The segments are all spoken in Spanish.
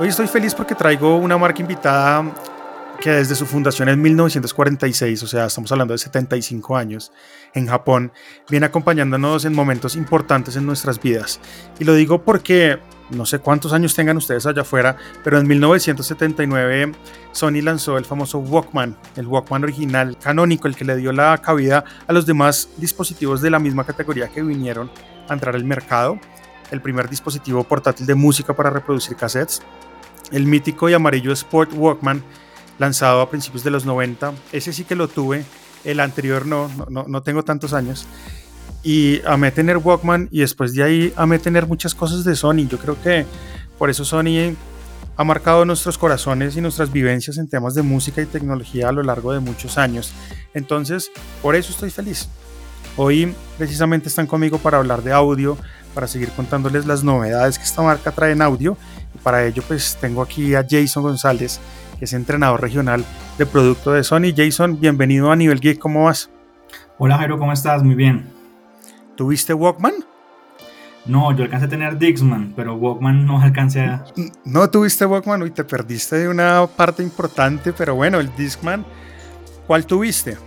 Hoy estoy feliz porque traigo una marca invitada que desde su fundación en 1946, o sea, estamos hablando de 75 años, en Japón, viene acompañándonos en momentos importantes en nuestras vidas. Y lo digo porque no sé cuántos años tengan ustedes allá afuera, pero en 1979 Sony lanzó el famoso Walkman, el Walkman original canónico, el que le dio la cabida a los demás dispositivos de la misma categoría que vinieron a entrar al mercado. El primer dispositivo portátil de música para reproducir cassettes, el mítico y amarillo Sport Walkman, lanzado a principios de los 90. Ese sí que lo tuve, el anterior no, no, no tengo tantos años y amé tener Walkman y después de ahí amé tener muchas cosas de Sony. Yo creo que por eso Sony ha marcado nuestros corazones y nuestras vivencias en temas de música y tecnología a lo largo de muchos años. Entonces, por eso estoy feliz. Hoy precisamente están conmigo para hablar de audio, para seguir contándoles las novedades que esta marca trae en audio. Y para ello pues tengo aquí a Jason González, que es entrenador regional de producto de Sony. Jason, bienvenido a Nivel Geek, ¿cómo vas? Hola Jairo, ¿cómo estás? Muy bien. ¿Tuviste Walkman? No, yo alcancé a tener Dixman, pero Walkman no alcancé a... No tuviste Walkman y te perdiste de una parte importante, pero bueno, el Dixman, ¿cuál tuviste?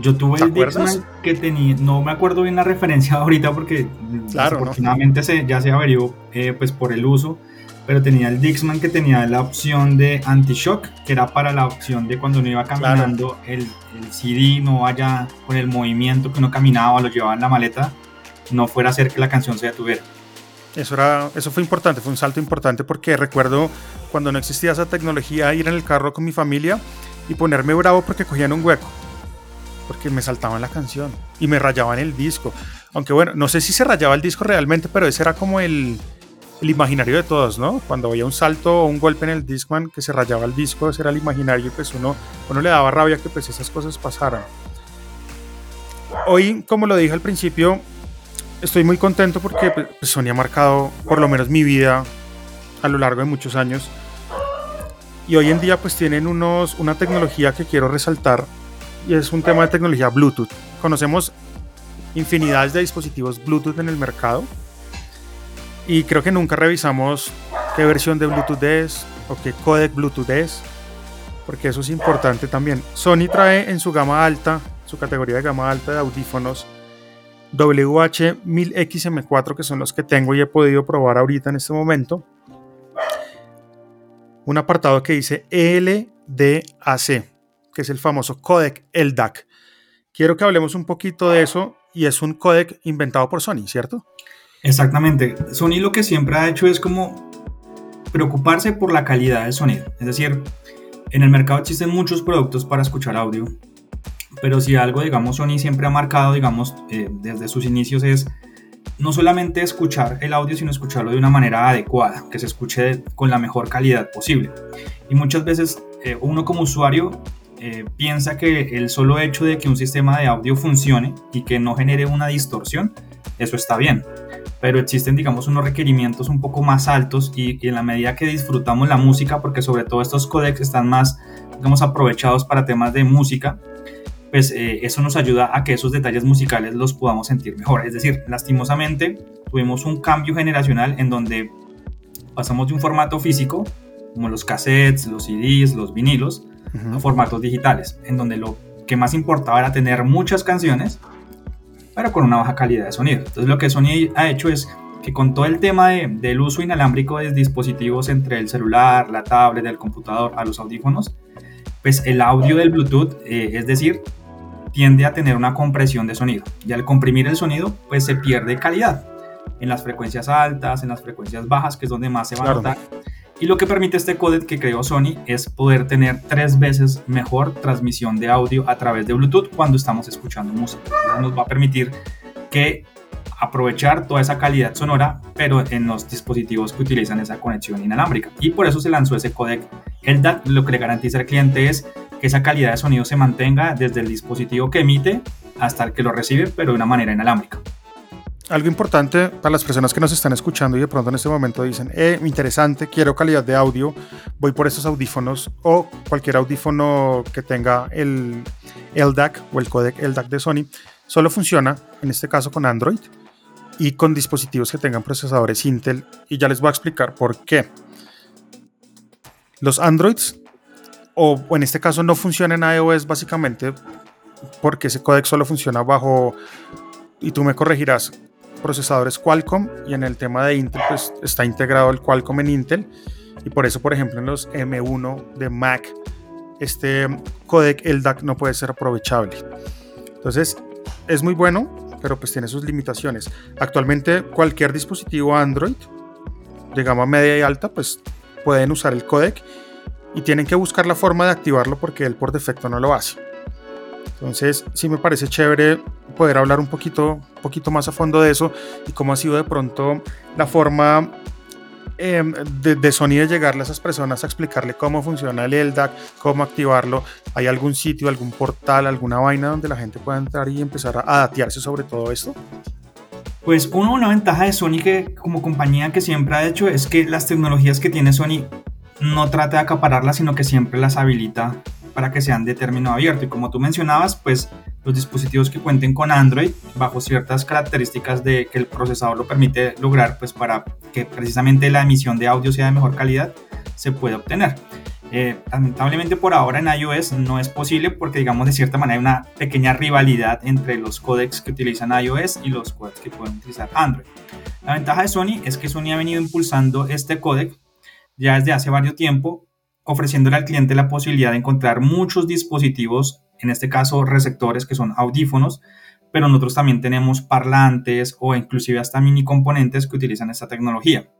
Yo tuve el Dixman que tenía, no me acuerdo bien la referencia ahorita porque claro, afortunadamente se, ya se averió eh, pues por el uso, pero tenía el Dixman que tenía la opción de anti-shock, que era para la opción de cuando uno iba caminando, el, el, CD no vaya con el movimiento que uno caminaba, lo llevaba en la maleta, no fuera a hacer que la canción se detuviera. Eso, era, eso fue importante, fue un salto importante porque recuerdo cuando no existía esa tecnología ir en el carro con mi familia y ponerme bravo porque cogían un hueco, porque me saltaban la canción y me rayaban el disco. Aunque bueno, no sé si se rayaba el disco realmente, pero ese era como el, el imaginario de todos, ¿no? Cuando había un salto o un golpe en el Discman que se rayaba el disco, ese era el imaginario y pues uno, uno le daba rabia que pues esas cosas pasaran. Hoy, como lo dije al principio, estoy muy contento porque pues, Sony ha marcado por lo menos mi vida a lo largo de muchos años. Y hoy en día pues tienen unos, una tecnología que quiero resaltar y es un tema de tecnología Bluetooth. Conocemos infinidades de dispositivos Bluetooth en el mercado y creo que nunca revisamos qué versión de Bluetooth es o qué codec Bluetooth es, porque eso es importante también. Sony trae en su gama alta, su categoría de gama alta de audífonos, WH-1000XM4, que son los que tengo y he podido probar ahorita en este momento. Un apartado que dice LDAC, que es el famoso codec LDAC. Quiero que hablemos un poquito de eso y es un codec inventado por Sony, ¿cierto? Exactamente. Sony lo que siempre ha hecho es como preocuparse por la calidad del sonido. Es decir, en el mercado existen muchos productos para escuchar audio, pero si algo, digamos, Sony siempre ha marcado, digamos, eh, desde sus inicios es no solamente escuchar el audio, sino escucharlo de una manera adecuada, que se escuche con la mejor calidad posible. Y muchas veces eh, uno como usuario eh, piensa que el solo hecho de que un sistema de audio funcione y que no genere una distorsión, eso está bien pero existen, digamos, unos requerimientos un poco más altos y, en la medida que disfrutamos la música, porque sobre todo estos codecs están más, digamos, aprovechados para temas de música, pues eh, eso nos ayuda a que esos detalles musicales los podamos sentir mejor. Es decir, lastimosamente tuvimos un cambio generacional en donde pasamos de un formato físico, como los cassettes, los CDs, los vinilos, a formatos digitales, en donde lo que más importaba era tener muchas canciones pero con una baja calidad de sonido. Entonces lo que Sony ha hecho es que con todo el tema del uso inalámbrico de dispositivos entre el celular, la tablet, el computador a los audífonos, pues el audio del Bluetooth, eh, es decir, tiende a tener una compresión de sonido. Y al comprimir el sonido, pues se pierde calidad en las frecuencias altas, en las frecuencias bajas, que es donde más se va a notar. Y lo que permite este codec que creó Sony es poder tener tres veces mejor transmisión de audio a través de Bluetooth cuando estamos escuchando música. Eso nos va a permitir que aprovechar toda esa calidad sonora, pero en los dispositivos que utilizan esa conexión inalámbrica. Y por eso se lanzó ese codec LDAC. Lo que le garantiza al cliente es que esa calidad de sonido se mantenga desde el dispositivo que emite hasta el que lo recibe, pero de una manera inalámbrica algo importante para las personas que nos están escuchando y de pronto en este momento dicen, eh, interesante, quiero calidad de audio, voy por estos audífonos o cualquier audífono que tenga el LDAC o el codec LDAC de Sony, solo funciona en este caso con Android y con dispositivos que tengan procesadores Intel y ya les voy a explicar por qué. los Androids, o, en este caso no funciona en iOS básicamente porque ese codec solo funciona bajo, y tú me corregirás, procesadores Qualcomm y en el tema de Intel pues está integrado el Qualcomm en Intel y por eso por ejemplo en los M1 de Mac este codec LDAC no puede ser aprovechable. Entonces es muy bueno, pero pues tiene sus limitaciones. Actualmente cualquier dispositivo Android de gama media y alta pues pueden usar el codec y tienen que buscar la forma de activarlo porque él por defecto no lo hace. Entonces, sí me parece chévere poder hablar un poquito, poquito más a fondo de eso y cómo ha sido de pronto la forma em, de, Sony de llegarle a esas personas a explicarle cómo funciona el LDAC, cómo activarlo. ¿Hay algún sitio, algún portal, alguna vaina donde la gente pueda entrar y empezar a datearse sobre todo esto? Pues una ventaja de Sony que como compañía que siempre ha hecho es que las tecnologías que tiene Sony no trata de acapararlas, sino que siempre las habilita para que sean de término abierto. Y como tú mencionabas, pues los dispositivos que cuenten con Android, bajo ciertas características de que el procesador lo permite lograr, pues para que precisamente la emisión de audio sea de mejor calidad, se puede obtener. Eh, lamentablemente por ahora en iOS no es posible porque digamos de cierta manera hay una pequeña rivalidad entre los codecs que utilizan iOS y los codecs que pueden utilizar Android. La ventaja de Sony es que Sony ha venido impulsando este codec ya desde hace varios tiempo ofreciéndole al cliente la posibilidad de encontrar muchos dispositivos, en este caso receptores que son audífonos, pero nosotros también tenemos parlantes o inclusive hasta mini componentes que utilizan esta tecnología.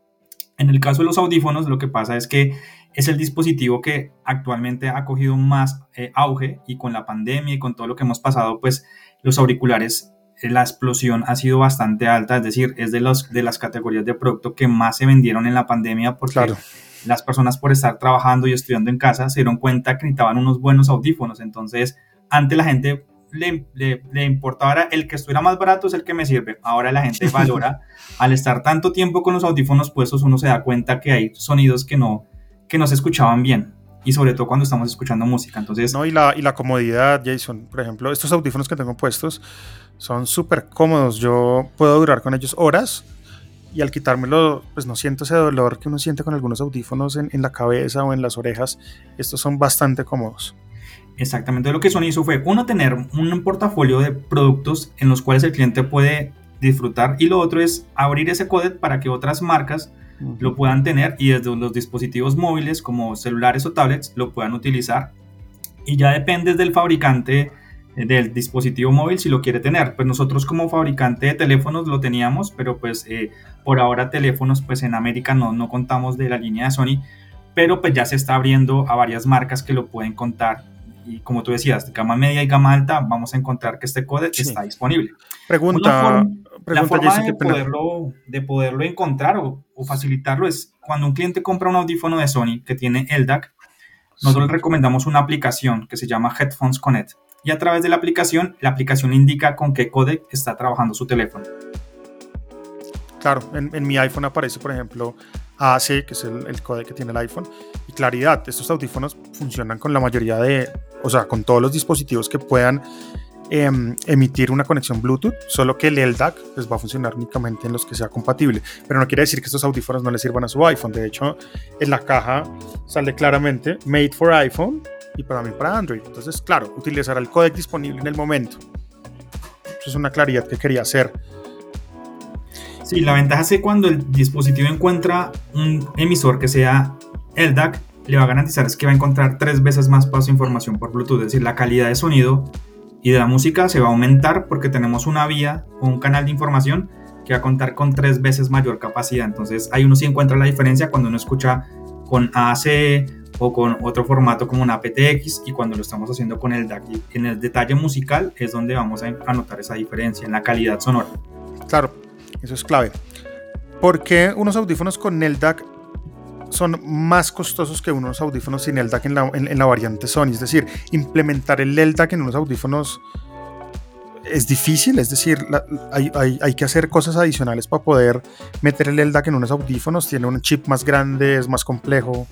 En el caso de los audífonos, lo que pasa es que es el dispositivo que actualmente ha cogido más eh, auge y con la pandemia y con todo lo que hemos pasado, pues los auriculares, eh, la explosión ha sido bastante alta, es decir, es de, los, de las categorías de producto que más se vendieron en la pandemia porque claro las personas por estar trabajando y estudiando en casa se dieron cuenta que necesitaban unos buenos audífonos. Entonces, antes la gente le, le, importaba el que estuviera más barato es el que me sirve. Ahora la gente valora, al estar tanto tiempo con los audífonos puestos, uno se da cuenta que hay sonidos que no, que no se escuchaban bien. Y sobre todo cuando estamos escuchando música. Entonces, no, y la, y la comodidad, Jason. Por ejemplo, estos audífonos que tengo puestos son súper cómodos. Yo puedo durar con ellos horas y al quitármelo, pues no siento ese dolor que uno siente con algunos audífonos en, en, la cabeza o en las orejas. Estos son bastante cómodos. Exactamente lo que Sony hizo fue, uno, tener un portafolio de productos en los cuales el cliente puede disfrutar y lo otro es abrir ese codec para que otras marcas lo puedan tener y desde los dispositivos móviles como celulares o tablets lo puedan utilizar. Y ya depende del fabricante del dispositivo móvil si lo quiere tener. Pues nosotros como fabricante de teléfonos lo teníamos, pero pues eh, por ahora teléfonos pues en América no, no contamos de la línea de Sony, pero pues ya se está abriendo a varias marcas que lo pueden contar. Y como tú decías, de gama media y gama alta, vamos a encontrar que este código está disponible. Pregunta, la forma de, poderlo, de poderlo encontrar o, o, facilitarlo es cuando un cliente compra un audífono de Sony que tiene LDAC, nosotros le recomendamos una aplicación que se llama Headphones Connect y a través de la aplicación, la aplicación indica con qué codec está trabajando su teléfono. Claro, en, mi iPhone aparece, por ejemplo, AC, que es el, codec que tiene el iPhone, y claridad. Estos audífonos funcionan con la mayoría de, o sea, con todos los dispositivos que puedan em, emitir una conexión Bluetooth, solo que el LDAC pues, va a funcionar únicamente en los que sea compatible. Pero no quiere decir que estos audífonos no le sirvan a su iPhone. De hecho, en la caja sale claramente Made for iPhone y para mí para Android. Entonces, claro, utilizará el codec disponible en el momento. Eso es una claridad que quería hacer. Sí, la ventaja es que cuando el dispositivo encuentra un emisor que sea LDAC, le va a garantizar es que va a encontrar tres veces más paso de información por Bluetooth. Es decir, la calidad de sonido y de la música se va a aumentar porque tenemos una vía o un canal de información que va a contar con tres veces mayor capacidad. Entonces, ahí uno sí encuentra la diferencia cuando uno escucha con AC o con otro formato como una aptX y cuando lo estamos haciendo con el DAC. En el detalle musical es donde vamos a notar esa diferencia en la calidad sonora. Claro, eso es clave. ¿Por qué unos audífonos con el DAC son más costosos que unos audífonos sin LDAC en la, en, la variante Sony? Es decir, implementar el LDAC en unos audífonos es difícil, es decir, hay, hay, hay, que hacer cosas adicionales para poder meter el LDAC en unos audífonos, tiene un chip más grande, es más complejo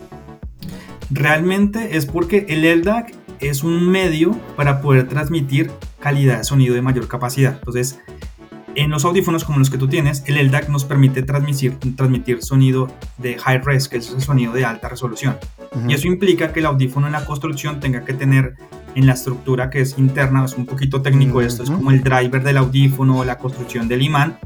realmente es porque el LDAC es un medio para poder transmitir calidad de sonido de mayor capacidad. Entonces, en los audífonos como los que tú tienes, el LDAC nos permite transmitir, transmitir sonido de high res, que es el sonido de alta resolución. Y eso implica que el audífono en la construcción tenga que tener en la estructura que es interna, es un poquito técnico esto, es como el driver del audífono, la construcción del imán,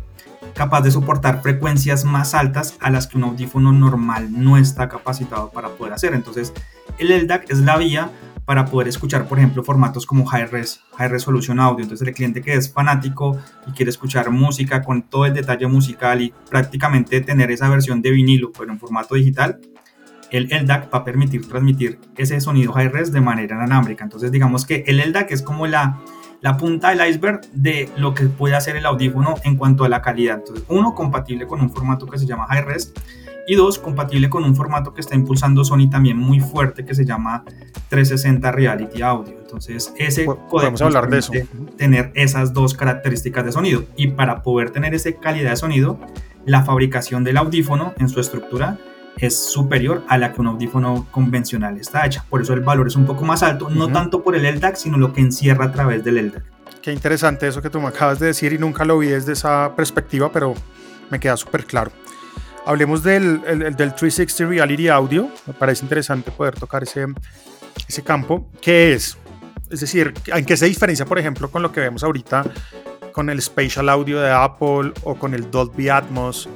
capaz de soportar frecuencias más altas a las que un audífono normal no está capacitado para poder hacer. Entonces, el LDAC es la vía para poder escuchar, por ejemplo, formatos como high, res, high resolution audio. Entonces, el cliente que es fanático y quiere escuchar música con todo el detalle musical y prácticamente tener esa versión de vinilo, pero en formato digital, el LDAC va a permitir transmitir ese sonido high res de manera inalámbrica. Entonces, digamos que el LDAC es como la, la punta del iceberg de lo que puede hacer el audífono en cuanto a la calidad. Entonces, uno, compatible con un formato que se llama high res y dos, compatible con un formato que está impulsando Sony también muy fuerte que se llama 360 Reality Audio. Entonces, ese podemos hablar de eso. Tener esas dos características de sonido y para poder tener esa calidad de sonido, la fabricación del audífono en su estructura es superior a la que un audífono convencional está hecha. Por eso el valor es un poco más alto, no tanto por el LDAC, sino lo que encierra a través del LDAC. Qué interesante eso que tú me acabas de decir y nunca lo vi desde esa perspectiva, pero me queda súper claro. Hablemos del, del 360 Reality Audio. Me parece interesante poder tocar ese, ese campo. ¿Qué es? Es decir, ¿en qué se diferencia, por ejemplo, con lo que vemos ahorita con el Spatial Audio de Apple o con el Dolby Atmos?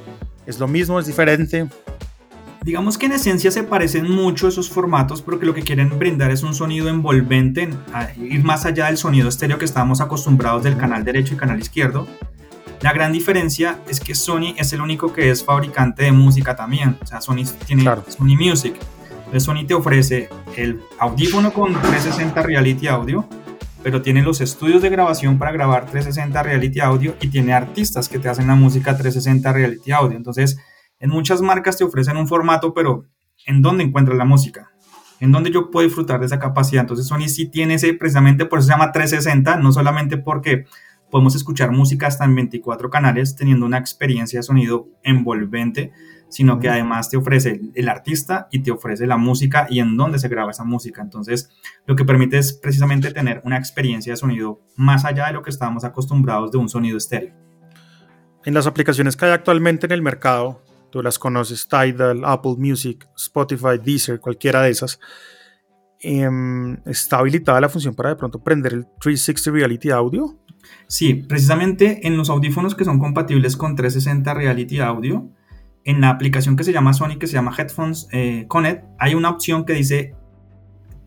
¿Es lo mismo? ¿Es diferente? Digamos que en esencia se parecen mucho esos formatos, pero que lo que quieren brindar es un sonido envolvente, ir más allá del sonido estéreo que estábamos acostumbrados del canal derecho y canal izquierdo la gran diferencia es que Sony es el único que es fabricante de música también. O sea, Sony tiene Sony Music. Entonces Sony te ofrece el audífono con 360 Reality Audio, pero tiene los estudios de grabación para grabar 360 Reality Audio y tiene artistas que te hacen la música 360 Reality Audio. Entonces, en muchas marcas te ofrecen un formato, pero ¿en dónde encuentras la música? ¿En dónde yo puedo disfrutar de esa capacidad? Entonces Sony sí tiene ese, precisamente por eso se llama 360, no solamente porque podemos escuchar música hasta en 24 canales teniendo una experiencia de sonido envolvente, sino que además te ofrece el artista y te ofrece la música y en dónde se graba esa música. Entonces, lo que permite es precisamente tener una experiencia de sonido más allá de lo que estábamos acostumbrados de un sonido estéreo. En las aplicaciones que hay actualmente en el mercado, tú las conoces, Tidal, Apple Music, Spotify, Deezer, cualquiera de esas, em, ¿está habilitada la función para de pronto prender el 360 Reality Audio? Sí, precisamente en los audífonos que son compatibles con 360 Reality Audio, en la aplicación que se llama Sony, que se llama Headphones eh, Connect, hay una opción que dice,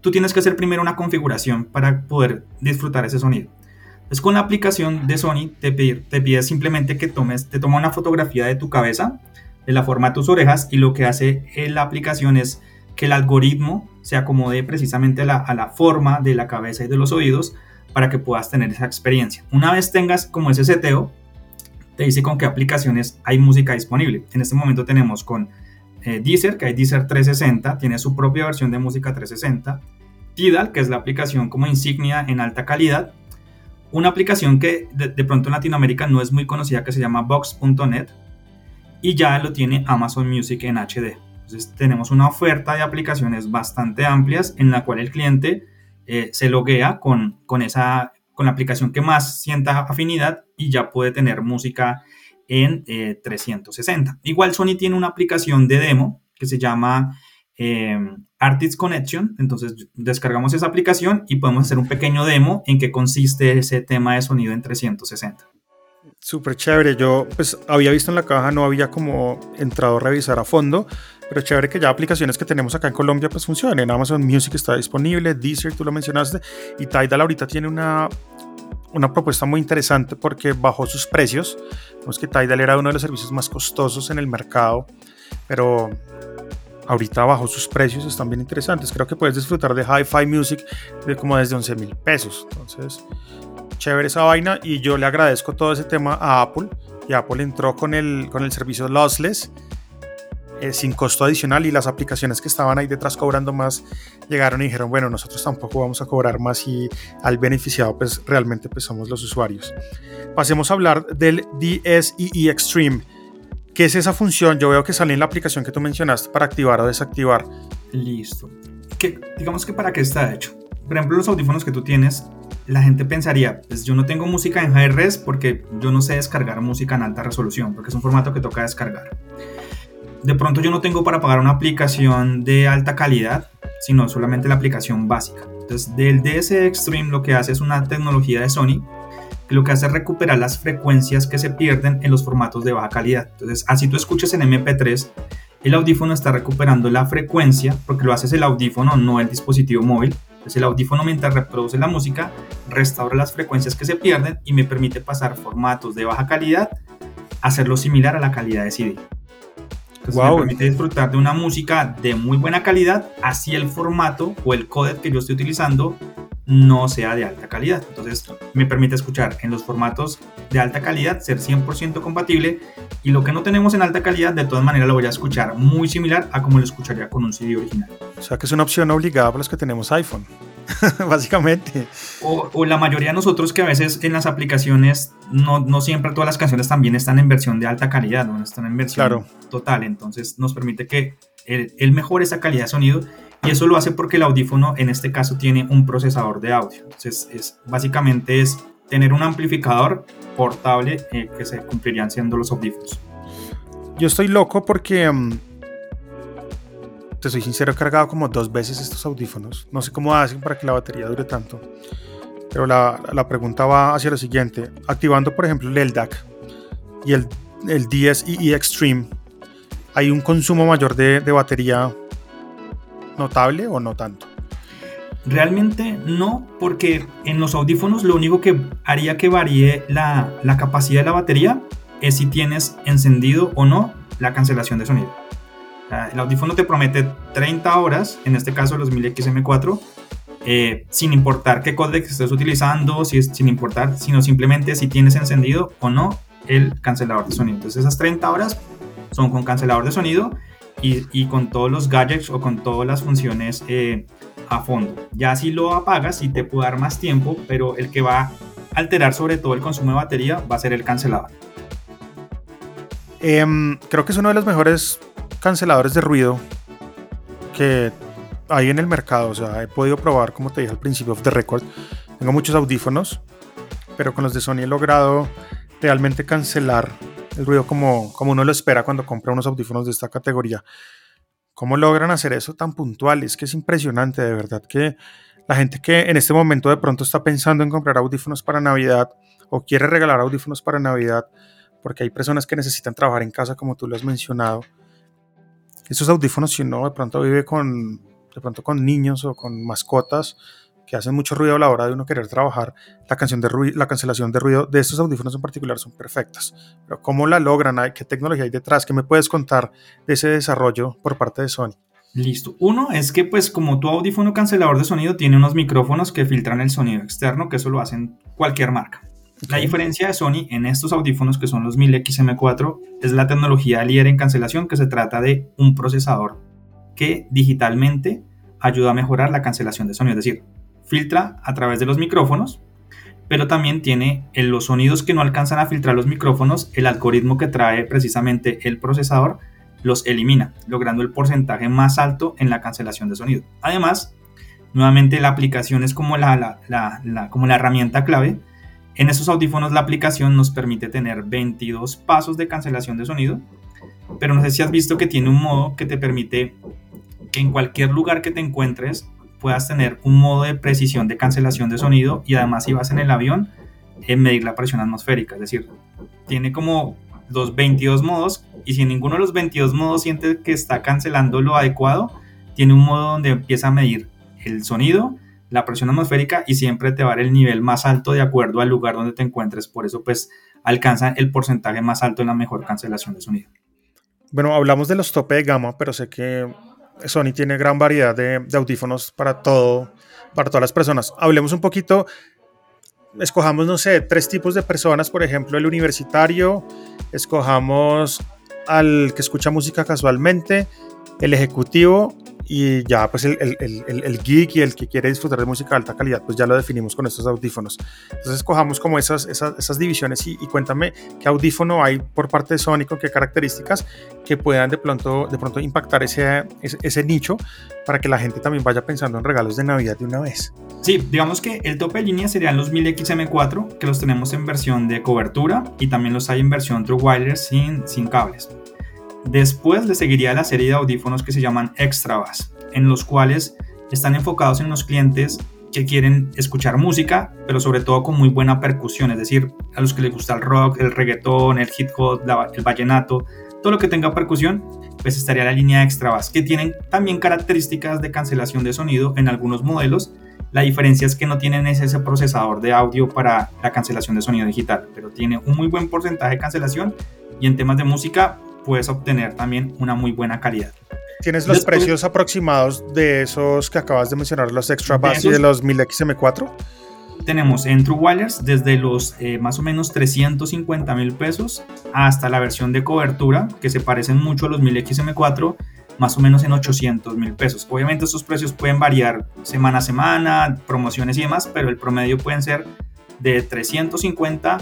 tú tienes que hacer primero una configuración para poder disfrutar ese sonido. Entonces con la aplicación de Sony te pide, te pide simplemente que tomes, te toma una fotografía de tu cabeza, de la forma de tus orejas, y lo que hace la aplicación es que el algoritmo se acomode precisamente a la, a la forma de la cabeza y de los oídos para que puedas tener esa experiencia. Una vez tengas como ese seteo, te dice con qué aplicaciones hay música disponible. En este momento tenemos con eh, Deezer, que hay Deezer 360, tiene su propia versión de música 360. Tidal, que es la aplicación como insignia en alta calidad. Una aplicación que de, de pronto en Latinoamérica no es muy conocida, que se llama Box.net. Y ya lo tiene Amazon Music en HD. Entonces tenemos una oferta de aplicaciones bastante amplias en la cual el cliente eh, se loguea con, con, esa, con la aplicación que más sienta afinidad y ya puede tener música en 360. Eh, Igual Sony tiene una aplicación de demo que se llama eh, Artist Connection. Entonces descargamos esa aplicación y podemos hacer un pequeño demo en qué consiste ese tema de sonido en 360. Súper chévere. Yo pues había visto en la caja, no había como entrado a revisar a fondo, pero chévere que ya aplicaciones que tenemos acá en Colombia pues funcionen. Amazon Music está disponible, Deezer, tú lo mencionaste, y Tidal ahorita tiene una, una propuesta muy interesante porque bajó sus precios. Vemos que Tidal era uno de los servicios más costosos en el mercado, pero ahorita bajó sus precios, están bien interesantes. Creo que puedes disfrutar de Hi-Fi Music de como desde 11 mil pesos. Entonces, chévere esa vaina y yo le agradezco todo ese tema a Apple. Y Apple entró con el, con el servicio Lossless eh, sin costo adicional y las aplicaciones que estaban ahí detrás cobrando más llegaron y dijeron, bueno, nosotros tampoco vamos a cobrar más y al beneficiado pues realmente pues somos los usuarios. Pasemos a hablar del DSEE Extreme. ¿Qué es esa función? Yo veo que sale en la aplicación que tú mencionaste para activar o desactivar. Listo. ¿Qué, digamos que para qué está hecho. Por ejemplo, los audífonos que tú tienes, la gente pensaría, pues yo no tengo música en res porque yo no sé descargar música en alta resolución, porque es un formato que toca descargar de pronto yo no tengo para pagar una aplicación de alta calidad, sino solamente la aplicación básica. Entonces, del DS Extreme lo que hace es una tecnología de Sony que lo que hace es recuperar las frecuencias que se pierden en los formatos de baja calidad. Entonces, así tú escuchas en MP3, el audífono está recuperando la frecuencia, porque lo hace el audífono, no el dispositivo móvil. Entonces, el audífono mientras reproduce la música, restaura las frecuencias que se pierden y me permite pasar formatos de baja calidad, hacerlo similar a la calidad de CD. Entonces me permite disfrutar de una música de muy buena calidad, así el formato o el codec que yo estoy utilizando no sea de alta calidad. Entonces me permite escuchar en los formatos de alta calidad, ser 100% compatible y lo que no tenemos en alta calidad, de todas maneras lo voy a escuchar muy similar a como lo escucharía con un CD original. O sea que es una opción obligada para los que tenemos iPhone. básicamente. O, la mayoría de nosotros que a veces en las aplicaciones no, no, siempre todas las canciones también están en versión de alta calidad, no están en versión total, entonces nos permite que él, mejore esa calidad de sonido y eso lo hace porque el audífono en este caso tiene un procesador de audio. Entonces es, básicamente es tener un amplificador portable eh, que se cumplirían siendo los audífonos. Yo estoy loco porque... Mm, te soy sincero, he cargado como dos veces estos audífonos. No sé cómo hacen para que la batería dure tanto. Pero la, la pregunta va hacia lo siguiente. Activando, por ejemplo, el LDAC y el, el Extreme, ¿hay un consumo mayor de, de batería notable o no tanto? Realmente no, porque en los audífonos lo único que haría que varíe la, capacidad de la batería es si tienes encendido o no la cancelación de sonido el audífono te promete 30 horas, en este caso los 1000XM4, eh, sin importar qué codec estés utilizando, si es, sin importar, sino simplemente si tienes encendido o no el cancelador de sonido. Entonces esas 30 horas son con cancelador de sonido y, con todos los gadgets o con todas las funciones eh, a fondo. Ya si lo apagas, sí te puede dar más tiempo, pero el que va a alterar sobre todo el consumo de batería va a ser el cancelador. Em, creo que es uno de los mejores canceladores de ruido que hay en el mercado. O sea, he podido probar, como te dije al principio, of the record. Tengo muchos audífonos, pero con los de Sony he logrado realmente cancelar el ruido como, como uno lo espera cuando compra unos audífonos de esta categoría. ¿Cómo logran hacer eso tan puntual? Es que es impresionante, de verdad, que la gente que en este momento de pronto está pensando en comprar audífonos para Navidad o quiere regalar audífonos para Navidad, porque hay personas que necesitan trabajar en casa, como tú lo has mencionado, esos audífonos, si uno de pronto vive con, de pronto con niños o con mascotas que hacen mucho ruido a la hora de uno querer trabajar, la, canción de ruido, la cancelación de ruido de estos audífonos en particular son perfectas. Pero ¿cómo la logran? ¿Qué tecnología hay detrás? ¿Qué me puedes contar de ese desarrollo por parte de Sony? Listo. Uno es que pues como tu audífono cancelador de sonido tiene unos micrófonos que filtran el sonido externo, que eso lo hacen cualquier marca. La diferencia de Sony en estos audífonos que son los 1000XM4 es la tecnología líder en cancelación que se trata de un procesador que digitalmente ayuda a mejorar la cancelación de sonido, es decir, filtra a través de los micrófonos, pero también tiene en los sonidos que no alcanzan a filtrar los micrófonos, el algoritmo que trae precisamente el procesador los elimina, logrando el porcentaje más alto en la cancelación de sonido. Además, nuevamente la aplicación es como la, como la herramienta clave en estos audífonos la aplicación nos permite tener 22 pasos de cancelación de sonido, pero no sé si has visto que tiene un modo que te permite que en cualquier lugar que te encuentres puedas tener un modo de precisión de cancelación de sonido y además si vas en el avión en medir la presión atmosférica, es decir, tiene como los 22 modos y si en ninguno de los 22 modos siente que está cancelando lo adecuado, tiene un modo donde empieza a medir el sonido, la presión atmosférica y siempre te va a dar el nivel más alto de acuerdo al lugar donde te encuentres. Por eso pues alcanza el porcentaje más alto en la mejor cancelación de sonido. Bueno, hablamos de los tope de gama, pero sé que Sony tiene gran variedad de, audífonos para todo, para todas las personas. Hablemos un poquito, escojamos, no sé, tres tipos de personas, por ejemplo, el universitario, escojamos al que escucha música casualmente, el ejecutivo y ya pues el, geek y el que quiere disfrutar de música de alta calidad, pues ya lo definimos con estos audífonos. Entonces cojamos como esas, divisiones y, cuéntame qué audífono hay por parte de Sony, qué características que puedan de pronto, de pronto impactar ese, ese, nicho para que la gente también vaya pensando en regalos de Navidad de una vez. Sí, digamos que el tope de línea serían los 1000XM4, que los tenemos en versión de cobertura y también los hay en versión True Wireless sin cables. Después le seguiría la serie de audífonos que se llaman Extra Bass, en los cuales están enfocados en los clientes que quieren escuchar música, pero sobre todo con muy buena percusión, es decir, a los que les gusta el rock, el reggaetón, el hip hop, el vallenato, todo lo que tenga percusión, pues estaría la línea extra bass, que tienen también características de cancelación de sonido en algunos modelos. La diferencia es que no tienen ese procesador de audio para la cancelación de sonido digital, pero tiene un muy buen porcentaje de cancelación y en temas de música puedes obtener también una muy buena calidad. ¿Tienes los precios aproximados de esos que acabas de mencionar, los extra bass y de los 1000XM4? Tenemos en True Wireless desde los eh, más o menos 350 mil pesos hasta la versión de cobertura, que se parecen mucho a los 1000XM4, más o menos en 800 mil pesos. Obviamente estos precios pueden variar semana a semana, promociones y demás, pero el promedio pueden ser de 350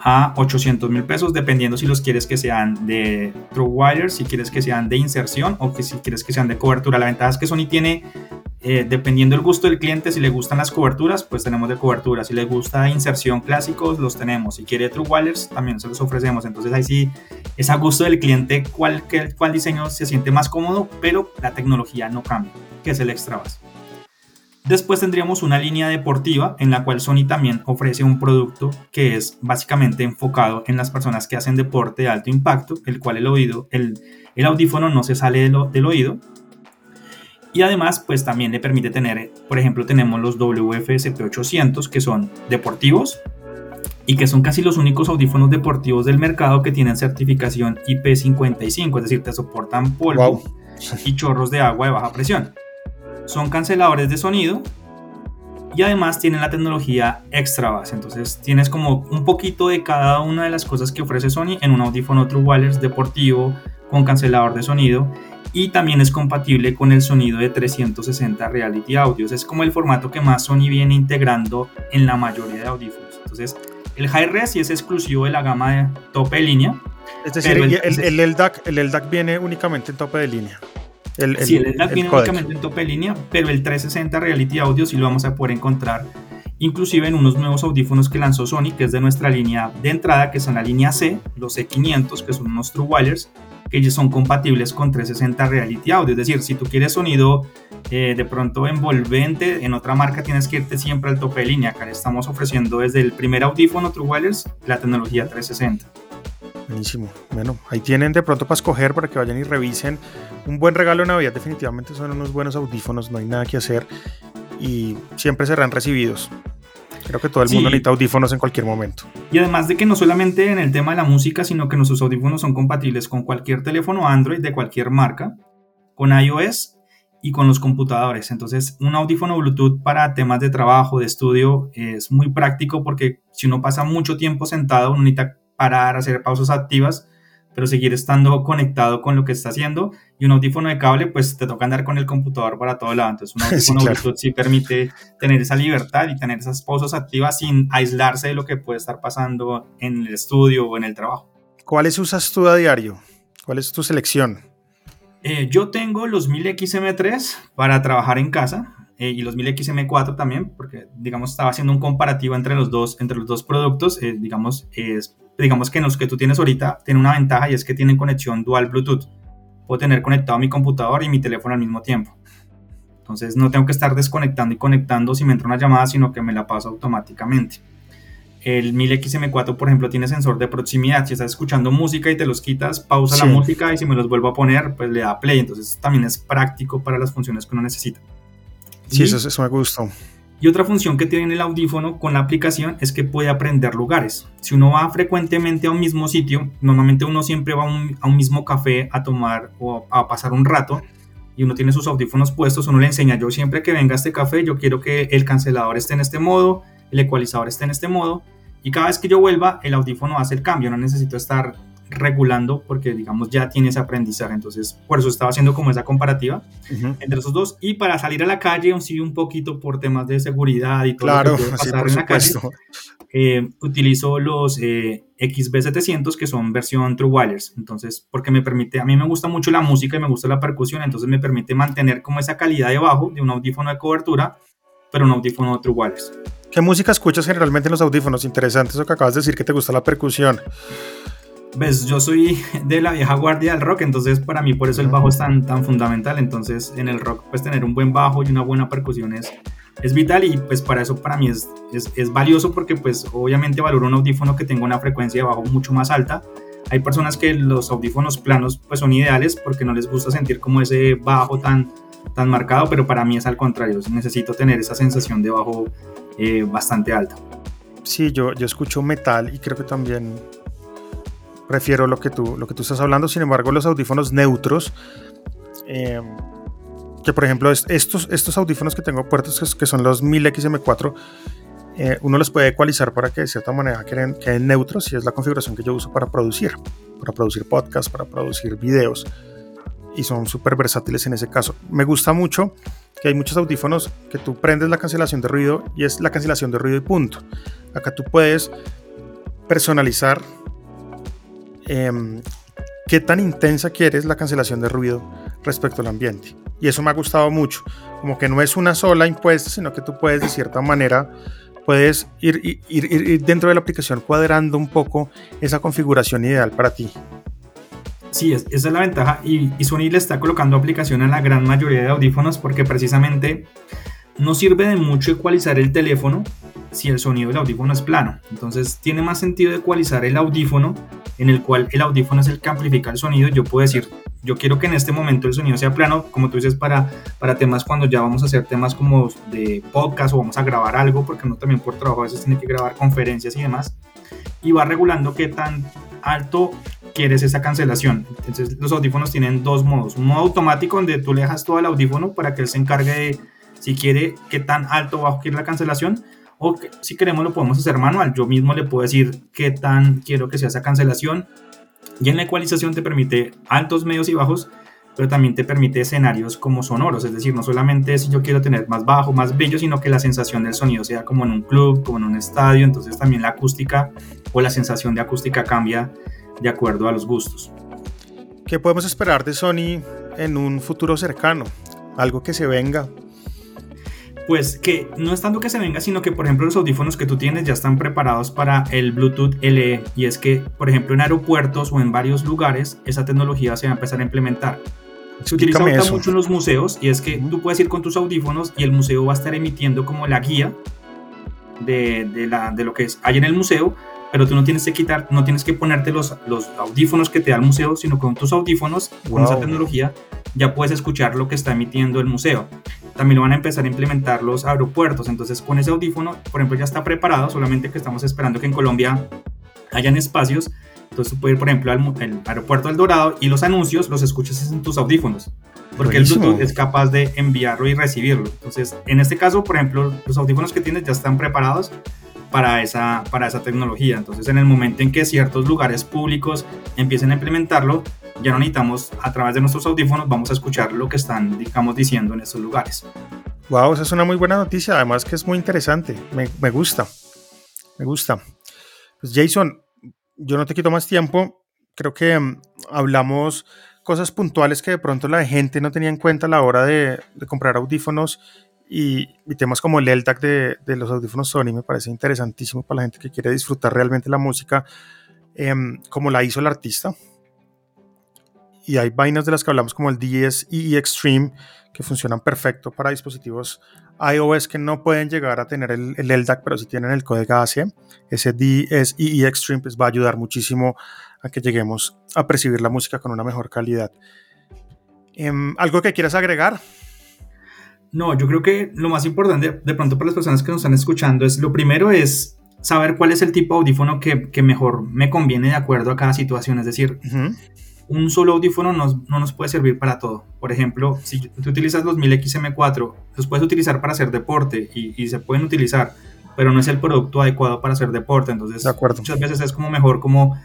a 800 mil pesos, dependiendo si los quieres que sean de True Wire, si quieres que sean de inserción o que si quieres que sean de cobertura. La ventaja es que Sony tiene, eh, dependiendo del gusto del cliente, si le gustan las coberturas, pues tenemos de cobertura. Si le gusta inserción clásicos, los tenemos. Si quiere True Wires, también se los ofrecemos. Entonces ahí sí es a gusto del cliente cuál, cuál diseño se siente más cómodo, pero la tecnología no cambia, que es el extra base. Después tendríamos una línea deportiva en la cual Sony también ofrece un producto que es básicamente enfocado en las personas que hacen deporte de alto impacto, el cual el oído, el, el audífono no se sale del oído. Y además, pues también le permite tener, por ejemplo, tenemos los WF-SP800 que son deportivos y que son casi los únicos audífonos deportivos del mercado que tienen certificación IP55, es decir, te soportan polvo y chorros de agua de baja presión son canceladores de sonido y además tienen la tecnología extra bass. Entonces tienes como un poquito de cada una de las cosas que ofrece Sony en un audífono True Wireless deportivo con cancelador de sonido y también es compatible con el sonido de 360 Reality Audios. Es como el formato que más Sony viene integrando en la mayoría de audífonos. Entonces el High Res sí es exclusivo de la gama de tope de línea. Es decir, el, el, el, LDAC, el LDAC viene únicamente en tope de línea. El, sí, el LDAC viene únicamente en tope de línea, pero el 360 Reality Audio sí lo vamos a poder encontrar inclusive en unos nuevos audífonos que lanzó Sony, que es de nuestra línea de entrada, que son la línea C, los C500, que son unos True Wireless, que son compatibles con 360 Reality Audio. Es decir, si tú quieres sonido eh, de pronto envolvente, en otra marca tienes que irte siempre al tope de línea. Acá le estamos ofreciendo desde el primer audífono True Wireless la tecnología 360. Buenísimo. Bueno, ahí tienen de pronto para escoger para que vayan y revisen. Un buen regalo de Navidad definitivamente son unos buenos audífonos, no hay nada que hacer y siempre serán recibidos. Creo que todo el mundo necesita audífonos en cualquier momento. Y además de que no solamente en el tema de la música, sino que nuestros audífonos son compatibles con cualquier teléfono Android de cualquier marca, con iOS y con los computadores. Entonces, un audífono Bluetooth para temas de trabajo, de estudio, es muy práctico porque si uno pasa mucho tiempo sentado, uno necesita parar, hacer pausas activas, pero seguir estando conectado con lo que está haciendo. Y un audífono de cable, pues te toca andar con el computador para todo lado. Entonces, un audífono Bluetooth sí permite tener esa libertad y tener esas pausas activas sin aislarse de lo que puede estar pasando en el estudio o en el trabajo. ¿Cuáles usas tú a diario? ¿Cuál es tu selección? Eh, yo tengo los 1000XM3 para trabajar en casa. Eh, y los 1000XM4 también, porque digamos estaba haciendo un comparativo entre los dos, entre los dos productos, eh, digamos, es digamos que en los que tú tienes ahorita tiene una ventaja y es que tienen conexión dual Bluetooth. Puedo tener conectado mi computador y mi teléfono al mismo tiempo. Entonces no tengo que estar desconectando y conectando si me entra una llamada, sino que me la paso automáticamente. El 1000XM4, por ejemplo, tiene sensor de proximidad. Si estás escuchando música y te los quitas, pausa la música y si me los vuelvo a poner, pues le da play. Entonces también es práctico para las funciones que uno necesita. Sí, eso, eso me gustó. Y otra función que tiene el audífono con la aplicación es que puede aprender lugares. Si uno va frecuentemente a un mismo sitio, normalmente uno siempre va a un, mismo café a tomar o a pasar un rato y uno tiene sus audífonos puestos, uno le enseña, yo siempre que venga a este café, yo quiero que el cancelador esté en este modo, el ecualizador esté en este modo, y cada vez que yo vuelva, el audífono hace el cambio, no necesito estar regulando porque digamos ya tiene ese aprendizaje. Entonces por eso estaba haciendo como esa comparativa entre esos dos. Y para salir a la calle sí un poquito por temas de seguridad y todo claro, lo que pasar en la calle eh, utilizo los eh, XB700 que son versión True Wireless. Entonces porque me permite a mí me gusta mucho la música y me gusta la percusión entonces me permite mantener como esa calidad de bajo de un audífono de cobertura pero un audífono True Wireless. ¿Qué música escuchas generalmente en los audífonos? Interesante eso que acabas de decir que te gusta la percusión. Ves, yo soy de la vieja guardia del rock, entonces para mí por eso el bajo es tan, tan fundamental. Entonces en el rock pues tener un buen bajo y una buena percusión es, es vital y pues para eso para mí es, es, es, valioso porque pues obviamente valoro un audífono que tenga una frecuencia de bajo mucho más alta. Hay personas que los audífonos planos pues son ideales porque no les gusta sentir como ese bajo tan, tan marcado, pero para mí es al contrario, necesito tener esa sensación de bajo eh, bastante alta. Sí, yo, yo escucho metal y creo que también prefiero lo que tú, lo que tú estás hablando. Sin embargo, los audífonos neutros, eh, que por ejemplo estos, estos audífonos que tengo puertos, que son los 1000XM4, eh, uno los puede ecualizar para que de cierta manera queden, queden neutros y es la configuración que yo uso para producir, para producir podcasts, para producir videos y son súper versátiles en ese caso. Me gusta mucho que hay muchos audífonos que tú prendes la cancelación de ruido y es la cancelación de ruido y punto. Acá tú puedes personalizar Em, qué tan intensa quieres la cancelación de ruido respecto al ambiente. Y eso me ha gustado mucho, como que no es una sola impuesta, sino que tú puedes de cierta manera, puedes ir, ir, dentro de la aplicación cuadrando un poco esa configuración ideal para ti. Sí, esa es la ventaja y, y Sony le está colocando aplicación a la gran mayoría de audífonos porque precisamente no sirve de mucho ecualizar el teléfono si el sonido del audífono es plano. Entonces tiene más sentido ecualizar el audífono en el cual el audífono es el que amplifica el sonido. Yo puedo decir, yo quiero que en este momento el sonido sea plano, como tú dices, para, para temas cuando ya vamos a hacer temas como de podcast o vamos a grabar algo, porque uno también por trabajo a veces tiene que grabar conferencias y demás. Y va regulando qué tan alto quieres esa cancelación. Entonces los audífonos tienen dos modos. Un modo automático donde tú le dejas todo al audífono para que él se encargue de si quiere qué tan alto o bajo quiere la cancelación o si queremos lo podemos hacer manual. Yo mismo le puedo decir qué tan quiero que sea esa cancelación. Y en la ecualización te permite altos, medios y bajos, pero también te permite escenarios como sonoros. Es decir, no solamente si yo quiero tener más bajo, más brillo, sino que la sensación del sonido sea como en un club, como en un estadio. Entonces también la acústica o la sensación de acústica cambia de acuerdo a los gustos. ¿Qué podemos esperar de Sony en un futuro cercano? Algo que se venga, pues que no es tanto que se venga, sino que por ejemplo los audífonos que tú tienes ya están preparados para el Bluetooth LE y es que por ejemplo en aeropuertos o en varios lugares esa tecnología se va a empezar a implementar. Se utiliza mucho en los museos y es que tú puedes ir con tus audífonos y el museo va a estar emitiendo como la guía de, de, la, de lo que es, hay en el museo, pero tú no tienes que quitar, no tienes que ponerte los, los audífonos que te da el museo, sino con tus audífonos, con esa tecnología, ya puedes escuchar lo que está emitiendo el museo también lo van a empezar a implementar los aeropuertos. Entonces, con ese audífono, por ejemplo, ya está preparado, solamente que estamos esperando que en Colombia hayan espacios. Entonces, tú puedes ir, por ejemplo, al, aeropuerto del Dorado y los anuncios los escuchas en tus audífonos, porque el Bluetooth es capaz de enviarlo y recibirlo. Entonces, en este caso, por ejemplo, los audífonos que tienes ya están preparados para esa, para esa tecnología. Entonces, en el momento en que ciertos lugares públicos empiecen a implementarlo, ya no necesitamos, a través de nuestros audífonos, vamos a escuchar lo que están, digamos, diciendo en estos lugares. Wow, esa es una muy buena noticia, además que es muy interesante, me, me gusta, me gusta. Pues Jason, yo no te quito más tiempo, creo que mm, hablamos cosas puntuales que de pronto la gente no tenía en cuenta a la hora de, de comprar audífonos y, y, temas como el LDAC de, de, los audífonos Sony me parece interesantísimo para la gente que quiere disfrutar realmente la música eh, como la hizo el artista y hay vainas de las que hablamos como el DSE Extreme que funcionan perfecto para dispositivos iOS que no pueden llegar a tener el, el LDAC, pero si tienen el código ASIA, ese DSE Extreme pues va a ayudar muchísimo a que lleguemos a percibir la música con una mejor calidad. Um, ¿Algo que quieras agregar? No, yo creo que lo más importante de pronto para las personas que nos están escuchando es lo primero es saber cuál es el tipo de audífono que, que mejor me conviene de acuerdo a cada situación. Es decir, uh -huh un solo audífono no, no, nos puede servir para todo. Por ejemplo, si tú utilizas los 1000XM4, los puedes utilizar para hacer deporte y, y, se pueden utilizar, pero no es el producto adecuado para hacer deporte. Entonces, muchas veces es como mejor como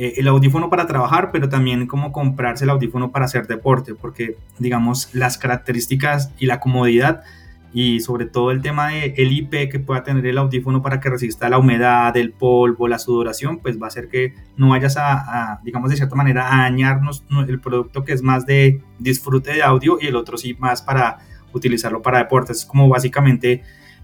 eh, el audífono para trabajar, pero también como comprarse el audífono para hacer deporte, porque digamos las características y la comodidad y sobre todo el tema de el IP que pueda tener el audífono para que resista la humedad, el polvo, la sudoración, pues va a hacer que no vayas a, digamos de cierta manera, a dañarnos el producto que es más de disfrute de audio y el otro sí más para utilizarlo para deportes. Es como básicamente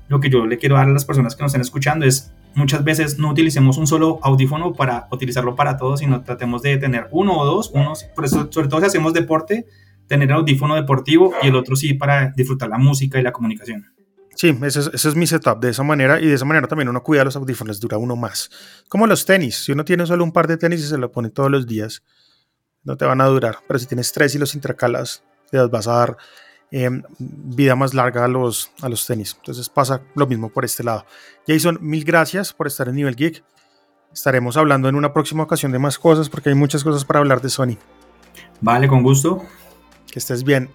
lo que yo le quiero dar a las personas que nos están escuchando es muchas veces no utilicemos un solo audífono para utilizarlo para todo, sino tratemos de tener uno o dos, unos, sobre todo si hacemos deporte, tener el audífono deportivo y el otro sí para disfrutar la música y la comunicación. Sí, ese es, ese es, mi setup de esa manera y de esa manera también uno cuida los audífonos, dura uno más. Como los tenis, si uno tiene solo un par de tenis y se lo pone todos los días, no te van a durar, pero si tienes tres y los intercalas, te vas a dar eh, vida más larga a los, a los tenis. Entonces pasa lo mismo por este lado. Jason, mil gracias por estar en Nivel Geek. Estaremos hablando en una próxima ocasión de más cosas porque hay muchas cosas para hablar de Sony. Vale, con gusto. Que estés bien.